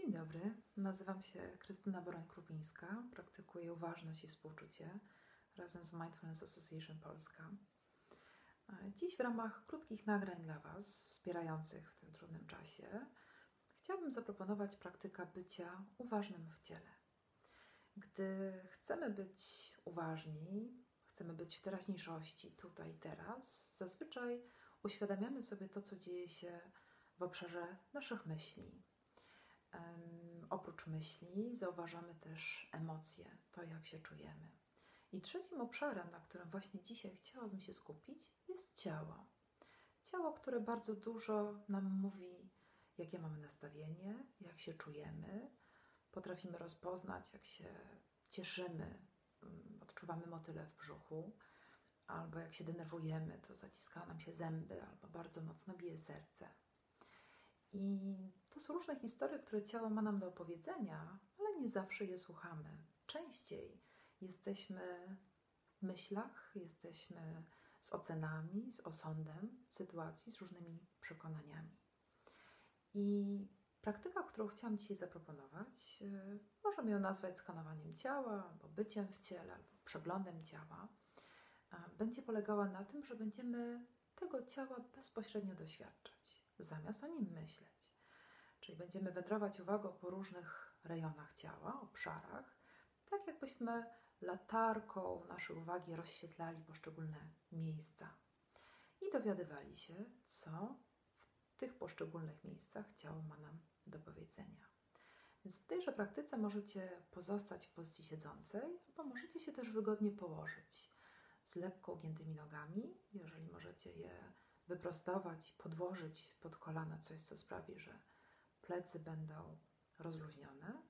Dzień dobry, nazywam się Krystyna Boroń-Krupińska, praktykuję uważność i współczucie razem z Mindfulness Association Polska. Dziś w ramach krótkich nagrań dla Was, wspierających w tym trudnym czasie, chciałabym zaproponować praktykę bycia uważnym w ciele. Gdy chcemy być uważni, chcemy być w teraźniejszości, tutaj, teraz, zazwyczaj uświadamiamy sobie to, co dzieje się w obszarze naszych myśli. Oprócz myśli zauważamy też emocje, to jak się czujemy. I trzecim obszarem, na którym właśnie dzisiaj chciałabym się skupić, jest ciało. Ciało, które bardzo dużo nam mówi, jakie mamy nastawienie, jak się czujemy. Potrafimy rozpoznać, jak się cieszymy, odczuwamy motyle w brzuchu, albo jak się denerwujemy, to zaciskają nam się zęby, albo bardzo mocno bije serce. I to są różne historie, które ciało ma nam do opowiedzenia, ale nie zawsze je słuchamy. Częściej jesteśmy w myślach, jesteśmy z ocenami, z osądem sytuacji, z różnymi przekonaniami. I praktyka, którą chciałam dzisiaj zaproponować, yy, możemy ją nazwać skanowaniem ciała, albo byciem w ciele, albo przeglądem ciała, będzie polegała na tym, że będziemy tego ciała bezpośrednio doświadczać, zamiast o nim myśleć. Czyli będziemy wędrować uwagą po różnych rejonach ciała, obszarach, tak jakbyśmy latarką naszej uwagi rozświetlali poszczególne miejsca i dowiadywali się, co w tych poszczególnych miejscach ciało ma nam do powiedzenia. Więc w tejże praktyce możecie pozostać w pozycji siedzącej, bo możecie się też wygodnie położyć z lekko ugiętymi nogami. Jeżeli możecie je wyprostować podłożyć pod kolana coś, co sprawi, że plecy będą rozluźnione,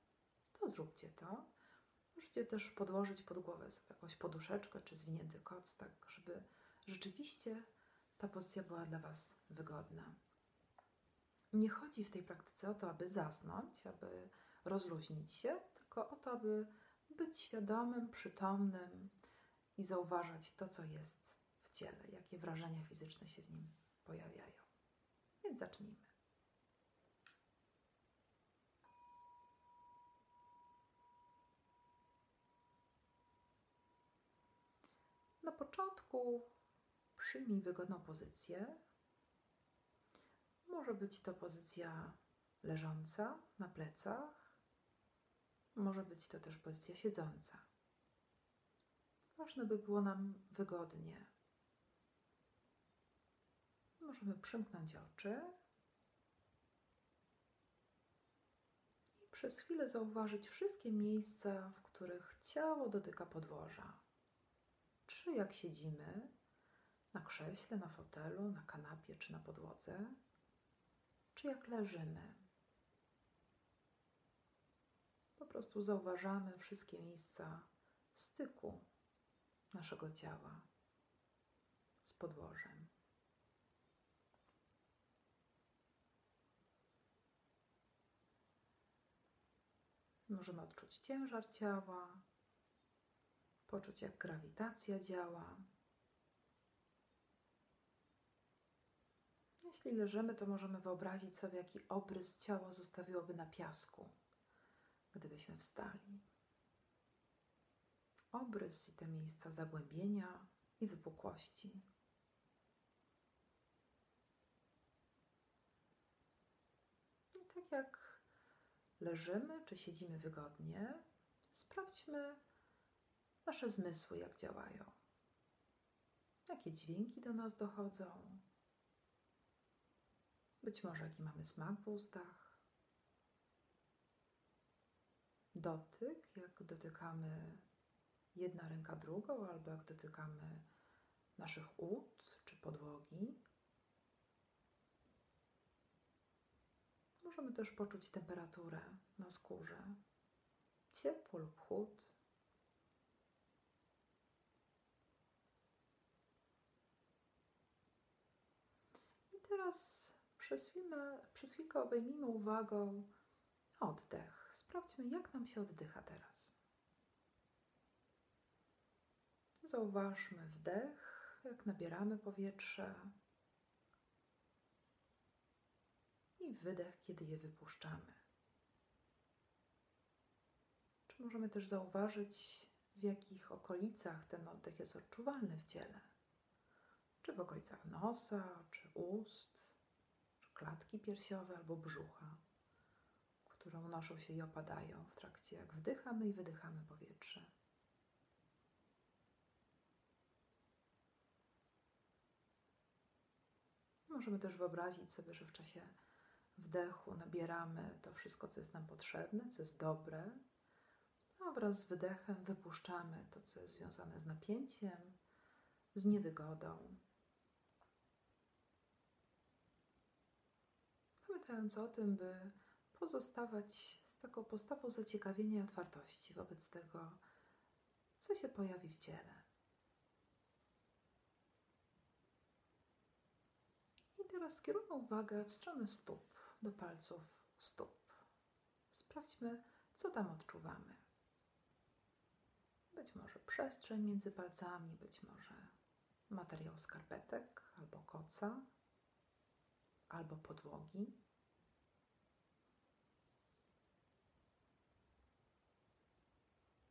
to zróbcie to. Możecie też podłożyć pod głowę sobie jakąś poduszeczkę czy zwinięty koc, tak żeby rzeczywiście ta pozycja była dla Was wygodna. Nie chodzi w tej praktyce o to, aby zasnąć, aby rozluźnić się, tylko o to, aby być świadomym, przytomnym i zauważać to, co jest w ciele, jakie wrażenia fizyczne się w nim pojawiają. Więc zacznijmy. Na początku przyjmij wygodną pozycję. Może być to pozycja leżąca na plecach, może być to też pozycja siedząca. Ważne by było nam wygodnie. Możemy przymknąć oczy i przez chwilę zauważyć wszystkie miejsca, w których ciało dotyka podłoża. Czy jak siedzimy na krześle, na fotelu, na kanapie czy na podłodze, czy jak leżymy. Po prostu zauważamy wszystkie miejsca styku naszego ciała z podłożem. Możemy odczuć ciężar ciała, poczuć jak grawitacja działa. Jeśli leżymy, to możemy wyobrazić sobie, jaki obrys ciało zostawiłoby na piasku, gdybyśmy wstali. Obrys i te miejsca zagłębienia i wypukłości. I tak jak leżymy czy siedzimy wygodnie, sprawdźmy nasze zmysły, jak działają. Jakie dźwięki do nas dochodzą, być może jaki mamy smak w ustach. Dotyk, jak dotykamy jedna ręka drugą, albo jak dotykamy naszych ud czy podłogi. Możemy też poczuć temperaturę na skórze, ciepło lub chłód. I teraz przez, chwilę, przez chwilkę obejmijmy uwagą oddech. Sprawdźmy, jak nam się oddycha teraz. Zauważmy wdech, jak nabieramy powietrze i wydech, kiedy je wypuszczamy. Czy możemy też zauważyć, w jakich okolicach ten oddech jest odczuwalny w ciele? Czy w okolicach nosa, czy ust, czy klatki piersiowej albo brzucha, które unoszą się i opadają w trakcie jak wdychamy i wydychamy powietrze. Możemy też wyobrazić sobie, że w czasie wdechu nabieramy to wszystko, co jest nam potrzebne, co jest dobre, a wraz z wydechem wypuszczamy to, co jest związane z napięciem, z niewygodą. Pamiętając o tym, by pozostawać z taką postawą zaciekawienia i otwartości wobec tego, co się pojawi w ciele. I teraz skierujmy uwagę w stronę stóp, do palców stóp. Sprawdźmy, co tam odczuwamy. Być może przestrzeń między palcami, być może materiał skarpetek albo koca, albo podłogi.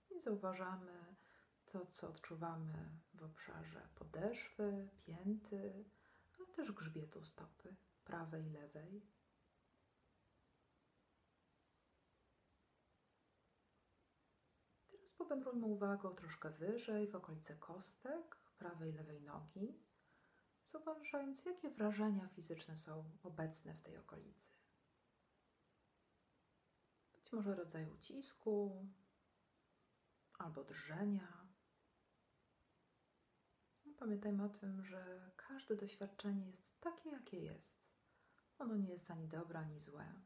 I zauważamy to, co odczuwamy w obszarze podeszwy, pięty, też grzbietu stopy prawej lewej. Teraz powędrujmy uwagą troszkę wyżej, w okolice kostek prawej lewej nogi, zauważając, jakie wrażenia fizyczne są obecne w tej okolicy. Być może rodzaj ucisku, albo drżenia. Pamiętajmy o tym, że każde doświadczenie jest takie, jakie jest. Ono nie jest ani dobre, ani złe.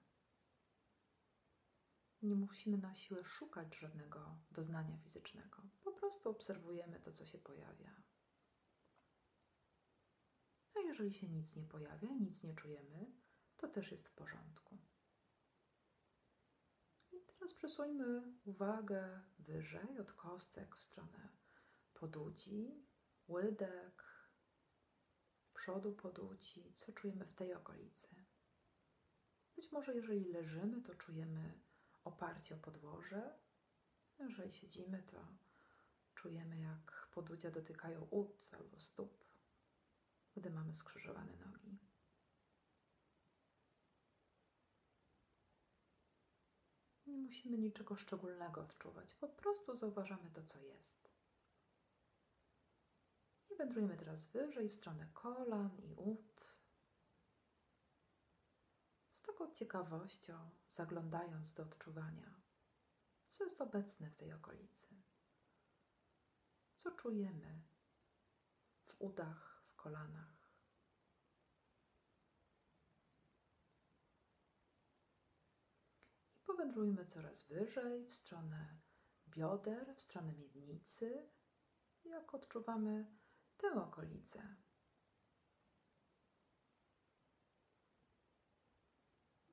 Nie musimy na siłę szukać żadnego doznania fizycznego. Po prostu obserwujemy to, co się pojawia. A jeżeli się nic nie pojawia, nic nie czujemy, to też jest w porządku. Teraz przesuńmy uwagę wyżej od kostek w stronę podudzi, łydek, przodu podudzi. Co czujemy w tej okolicy? Być może jeżeli leżymy, to czujemy oparcie o podłoże. Jeżeli siedzimy, to czujemy jak podudzia dotykają ud albo stóp, gdy mamy skrzyżowane nogi. Nie musimy niczego szczególnego odczuwać, po prostu zauważamy to, co jest. Wędrujemy teraz wyżej w stronę kolan i ud. Z taką ciekawością, zaglądając do odczuwania, co jest obecne w tej okolicy. Co czujemy w udach, w kolanach. powędrujmy coraz wyżej w stronę bioder, w stronę miednicy, jak odczuwamy tę okolicę.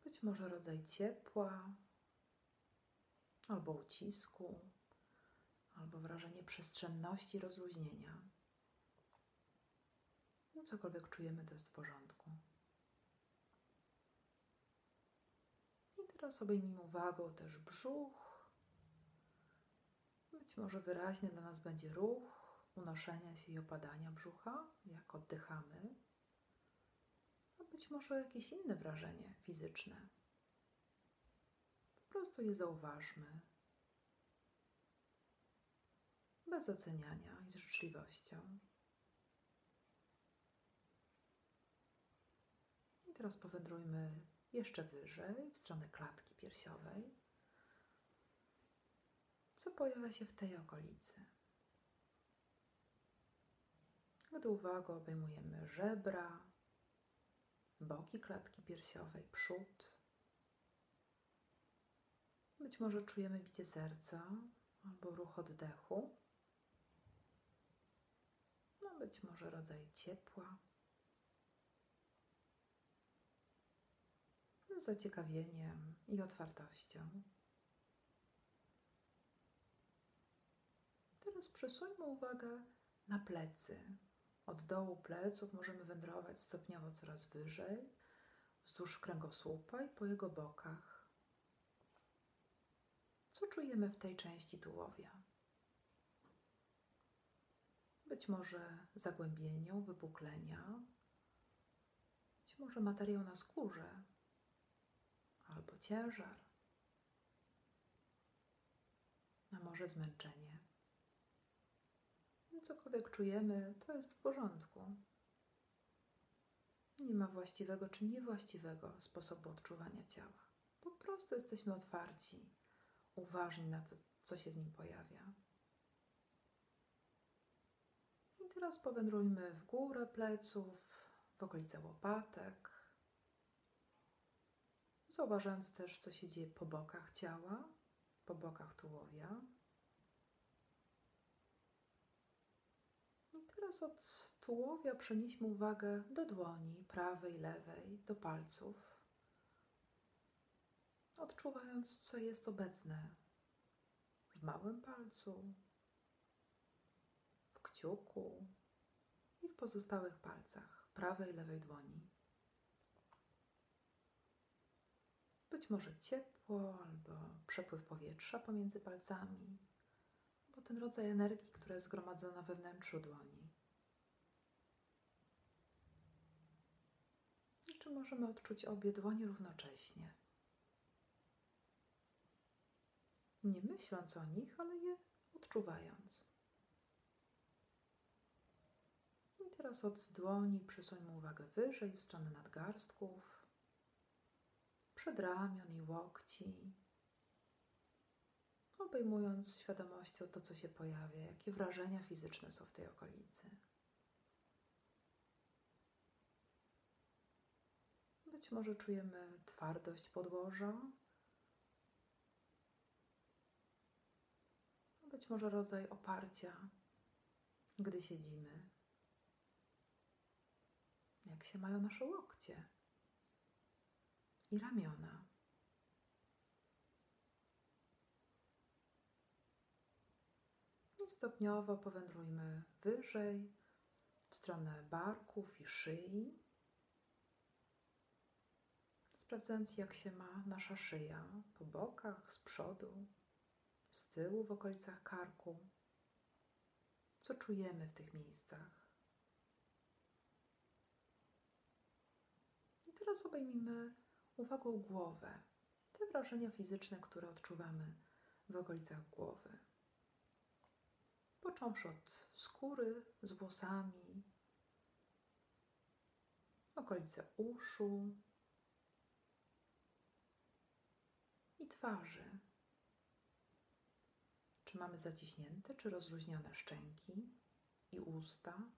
Być może rodzaj ciepła, albo ucisku, albo wrażenie przestrzenności, rozluźnienia. No, cokolwiek czujemy, to jest w porządku. Teraz obejmijmy uwagą też brzuch. Być może wyraźny dla nas będzie ruch unoszenia się i opadania brzucha, jak oddychamy. A być może jakieś inne wrażenie fizyczne. Po prostu je zauważmy. Bez oceniania i z życzliwością. I teraz powędrujmy jeszcze wyżej, w stronę klatki piersiowej. Co pojawia się w tej okolicy? Gdy uwagą obejmujemy żebra, boki klatki piersiowej, przód. Być może czujemy bicie serca albo ruch oddechu. No, być może rodzaj ciepła. z zaciekawieniem i otwartością. Teraz przesuńmy uwagę na plecy. Od dołu pleców możemy wędrować stopniowo coraz wyżej, wzdłuż kręgosłupa i po jego bokach. Co czujemy w tej części tułowia? Być może zagłębienie, wypuklenia, być może materiał na skórze albo ciężar, a może zmęczenie. Cokolwiek czujemy, to jest w porządku. Nie ma właściwego czy niewłaściwego sposobu odczuwania ciała. Po prostu jesteśmy otwarci, uważni na to, co się w nim pojawia. I teraz powędrujmy w górę pleców, w okolice łopatek, zauważając też, co się dzieje po bokach ciała, po bokach tułowia. I teraz od tułowia przenieśmy uwagę do dłoni prawej, lewej, do palców, odczuwając, co jest obecne w małym palcu, w kciuku i w pozostałych palcach prawej, lewej dłoni. Być może ciepło albo przepływ powietrza pomiędzy palcami, albo ten rodzaj energii, która jest zgromadzona we wnętrzu dłoni. I czy możemy odczuć obie dłonie równocześnie? Nie myśląc o nich, ale je odczuwając. I teraz od dłoni przesuńmy uwagę wyżej w stronę nadgarstków przedramion i łokci, obejmując świadomością to, co się pojawia, jakie wrażenia fizyczne są w tej okolicy. Być może czujemy twardość podłoża, być może rodzaj oparcia, gdy siedzimy. Jak się mają nasze łokcie? i ramiona. I stopniowo powędrujmy wyżej w stronę barków i szyi, sprawdzając, jak się ma nasza szyja po bokach, z przodu, z tyłu, w okolicach karku. Co czujemy w tych miejscach? I teraz obejmijmy uwagą głowę, te wrażenia fizyczne, które odczuwamy w okolicach głowy. Począwszy od skóry z włosami, okolice uszu twarzy. Czy mamy zaciśnięte czy rozluźnione szczęki i usta?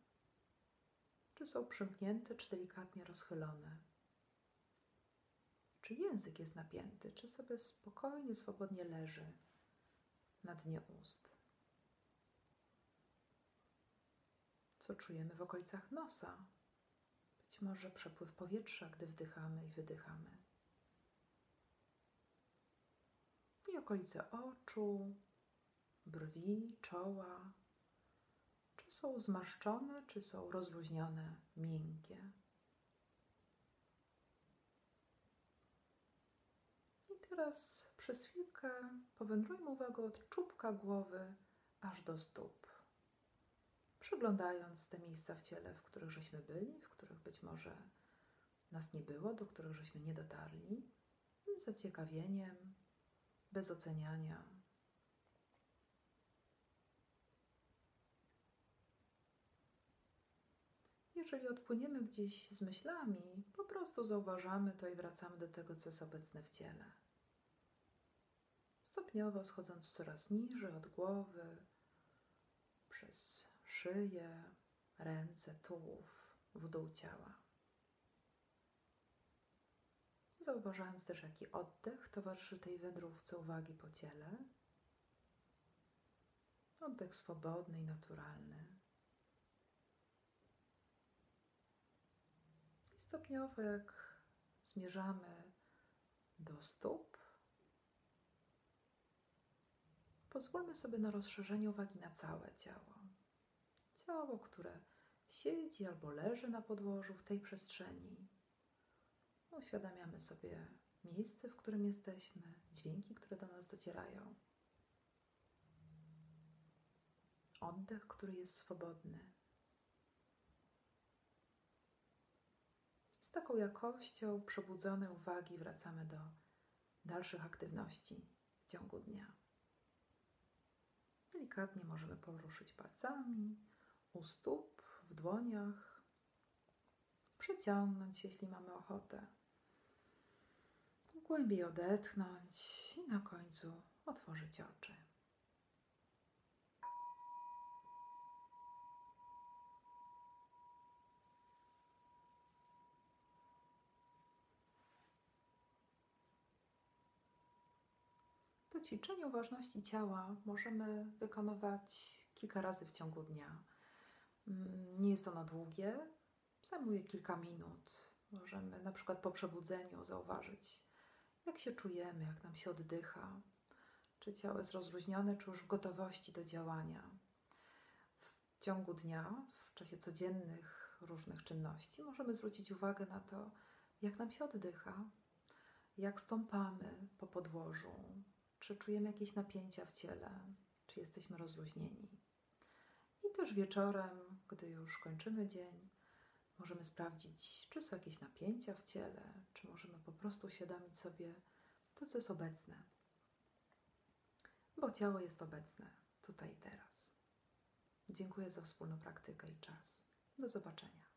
Czy są przymknięte czy delikatnie rozchylone? Czy język jest napięty, czy sobie spokojnie, swobodnie leży na dnie ust? Co czujemy w okolicach nosa? Być może przepływ powietrza, gdy wdychamy i wydychamy. I okolice oczu, brwi, czoła. Czy są zmarszczone, czy są rozluźnione, miękkie? teraz przez chwilkę powędrujmy uwagę od czubka głowy aż do stóp. Przyglądając te miejsca w ciele, w których żeśmy byli, w których być może nas nie było, do których żeśmy nie dotarli, z zaciekawieniem, bez oceniania. Jeżeli odpłyniemy gdzieś z myślami, po prostu zauważamy to i wracamy do tego, co jest obecne w ciele stopniowo schodząc coraz niżej od głowy, przez szyję, ręce, tułów, w dół ciała. Zauważając też, jaki oddech towarzyszy tej wędrówce uwagi po ciele. Oddech swobodny i naturalny. I stopniowo, jak zmierzamy do stóp, Pozwólmy sobie na rozszerzenie uwagi na całe ciało. Ciało, które siedzi albo leży na podłożu w tej przestrzeni uświadamiamy sobie miejsce, w którym jesteśmy, dźwięki, które do nas docierają, oddech, który jest swobodny. Z taką jakością przebudzonej uwagi wracamy do dalszych aktywności w ciągu dnia. Delikatnie możemy poruszyć palcami, u stóp, w dłoniach, przyciągnąć, jeśli mamy ochotę. Głębiej odetchnąć i na końcu otworzyć oczy. To ćwiczenie uważności ciała możemy wykonywać kilka razy w ciągu dnia. Mm, nie jest ono długie, zajmuje kilka minut. Możemy na przykład po przebudzeniu zauważyć, jak się czujemy, jak nam się oddycha, czy ciało jest rozluźnione, czy już w gotowości do działania. W ciągu dnia, w czasie codziennych różnych czynności, możemy zwrócić uwagę na to, jak nam się oddycha, jak stąpamy po podłożu, czy czujemy jakieś napięcia w ciele, czy jesteśmy rozluźnieni. I też wieczorem, gdy już kończymy dzień, możemy sprawdzić, czy są jakieś napięcia w ciele, czy możemy po prostu uświadomić sobie to, co jest obecne. Bo ciało jest obecne tutaj i teraz. Dziękuję za wspólną praktykę i czas. Do zobaczenia.